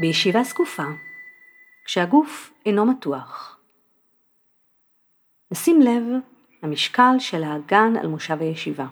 בישיבה זקופה, כשהגוף אינו מתוח, נשים לב למשקל של האגן על מושב הישיבה.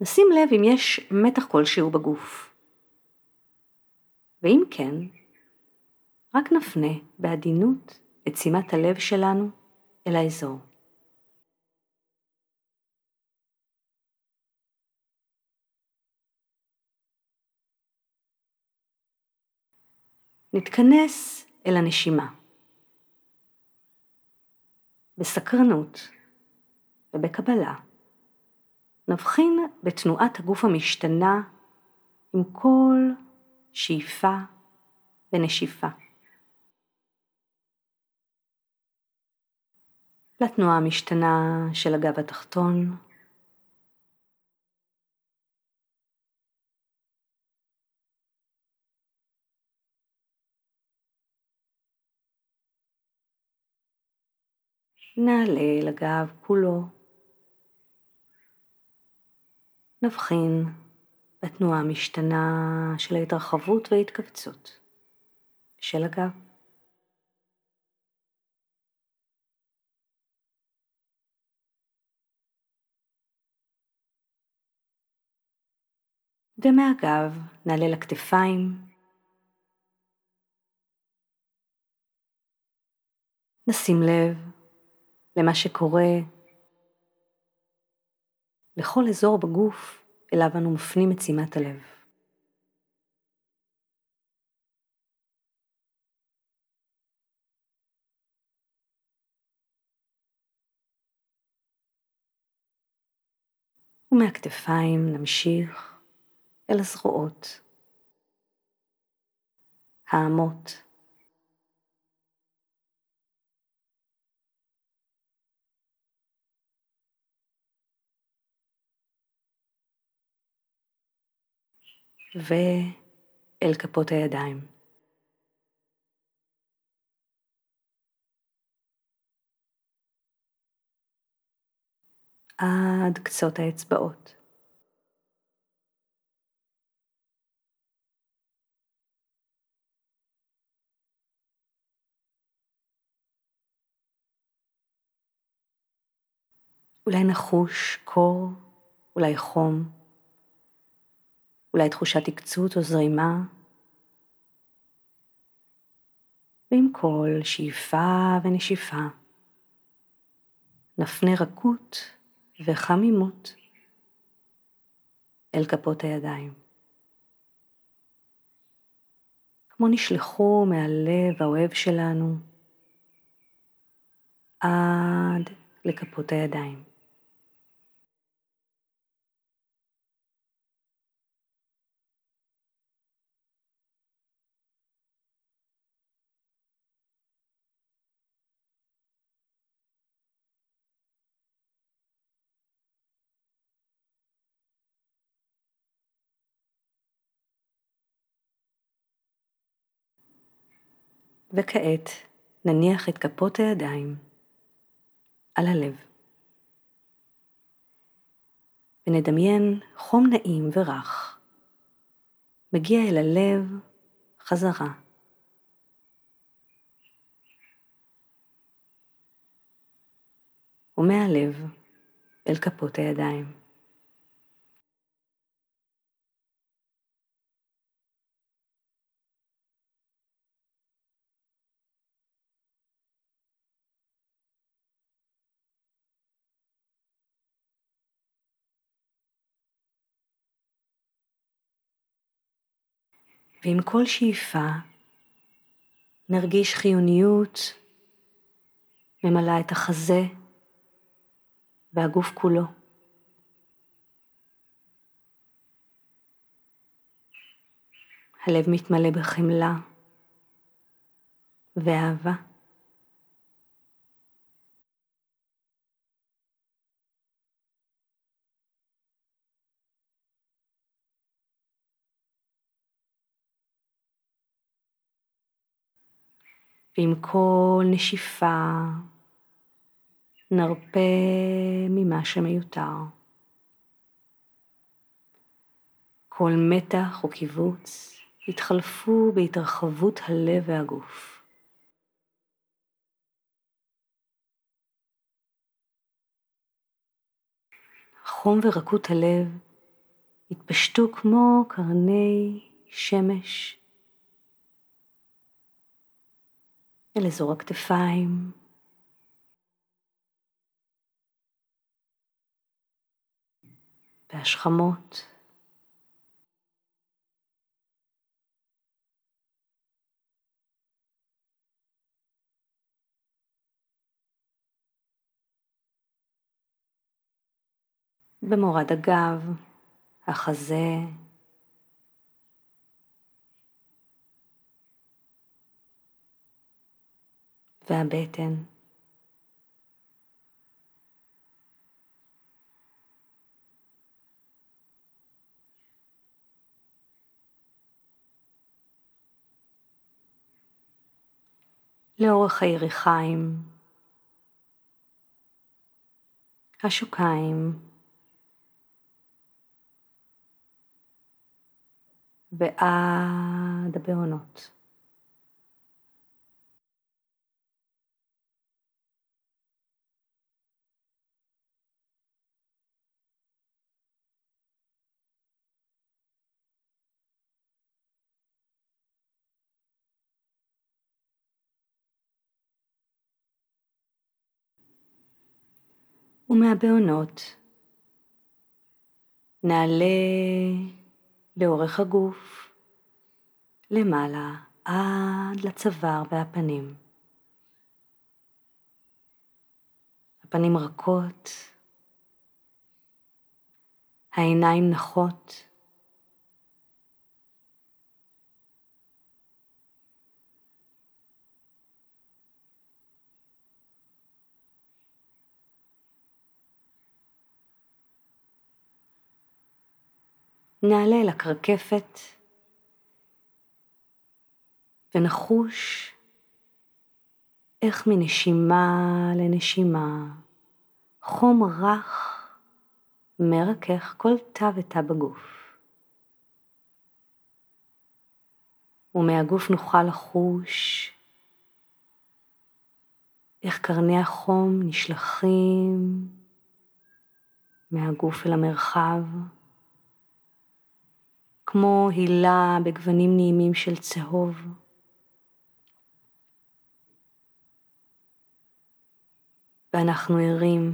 נשים לב אם יש מתח כלשהו בגוף. ואם כן, רק נפנה בעדינות את שימת הלב שלנו אל האזור. נתכנס אל הנשימה. בסקרנות ובקבלה נבחין בתנועת הגוף המשתנה עם כל שאיפה ונשיפה. לתנועה המשתנה של הגב התחתון, נעלה לגב כולו. נבחין בתנועה המשתנה של ההתרחבות וההתכווצות של הגב. ומהגב נעלה לכתפיים. נשים לב למה שקורה, לכל אזור בגוף אליו אנו מפנים את שימת הלב. ומהכתפיים נמשיך אל הזרועות, האמות, ואל כפות הידיים. עד קצות האצבעות. אולי נחוש קור, אולי חום. אולי תחושת עקצות או זרימה. ועם כל שאיפה ונשיפה, נפנה רכות וחמימות אל כפות הידיים. כמו נשלחו מהלב האוהב שלנו עד לכפות הידיים. וכעת נניח את כפות הידיים על הלב. ונדמיין חום נעים ורך מגיע אל הלב חזרה. ומהלב אל כפות הידיים. ועם כל שאיפה נרגיש חיוניות ממלאה את החזה והגוף כולו. הלב מתמלא בחמלה ואהבה. ועם כל נשיפה נרפה ממה שמיותר. כל מתח או קיבוץ התחלפו בהתרחבות הלב והגוף. חום ורקות הלב התפשטו כמו קרני שמש אל אזור הכתפיים, והשכמות. במורד הגב, החזה, והבטן. לאורך היריחיים, השוקיים, ועד הבעונות. ומהבעונות נעלה לאורך הגוף, למעלה עד לצוואר והפנים. הפנים רכות, העיניים נחות, נעלה אל הקרקפת ונחוש איך מנשימה לנשימה חום רך מרכך כל תא ותא בגוף. ומהגוף נוכל לחוש איך קרני החום נשלחים מהגוף אל המרחב. כמו הילה בגוונים נעימים של צהוב. ואנחנו ערים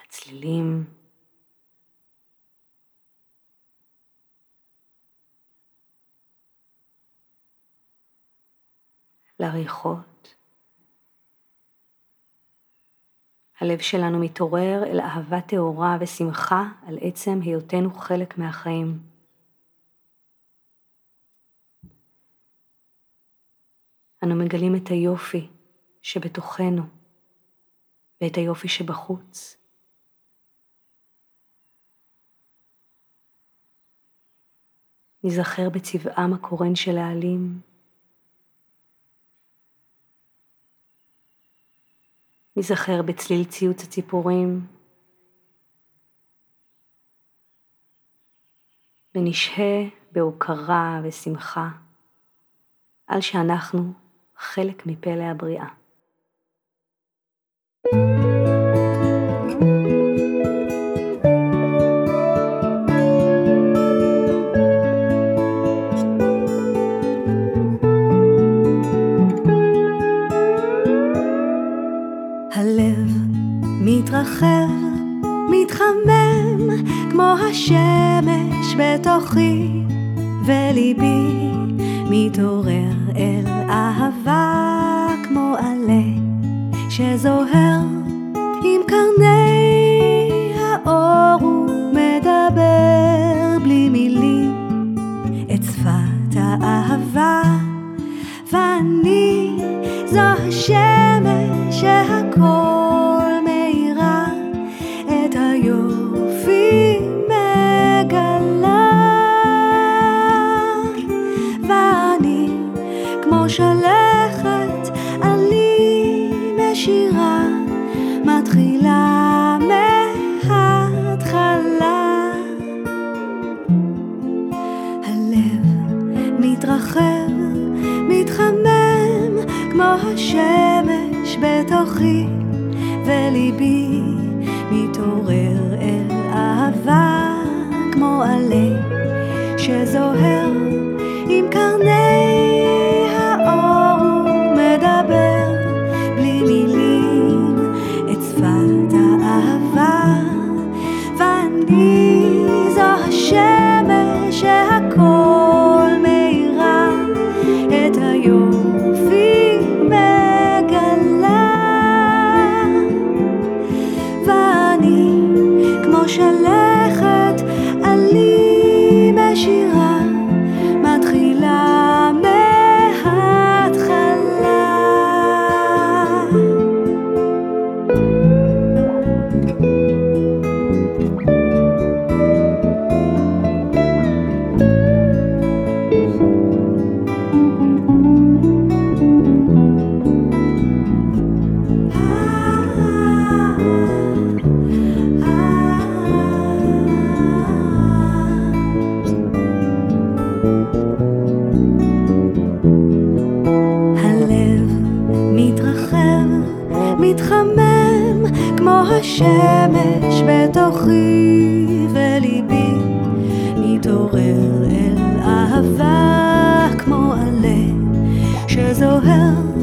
לצלילים. לריחות. הלב שלנו מתעורר אל אהבה טהורה ושמחה על עצם היותנו חלק מהחיים. אנו מגלים את היופי שבתוכנו ואת היופי שבחוץ. ניזכר בצבעם הקורן של העלים. ניזכר בצליל ציוץ הציפורים. ונשהה בהוקרה ושמחה על שאנחנו חלק מפלא הבריאה. הלב מתרחב, מתחמם כמו השמש בתוכי, וליבי מתעורר כמו שלכת, אני משירה, מתחילה מההתחלה. הלב מתרחב, מתחמם, כמו השמש בתוכי, וליבי מתעורר אל אהבה, כמו עלה שזוהר. כמו השמש בתוכי וליבי מתעורר אל אהבה כמו עלה שזוהר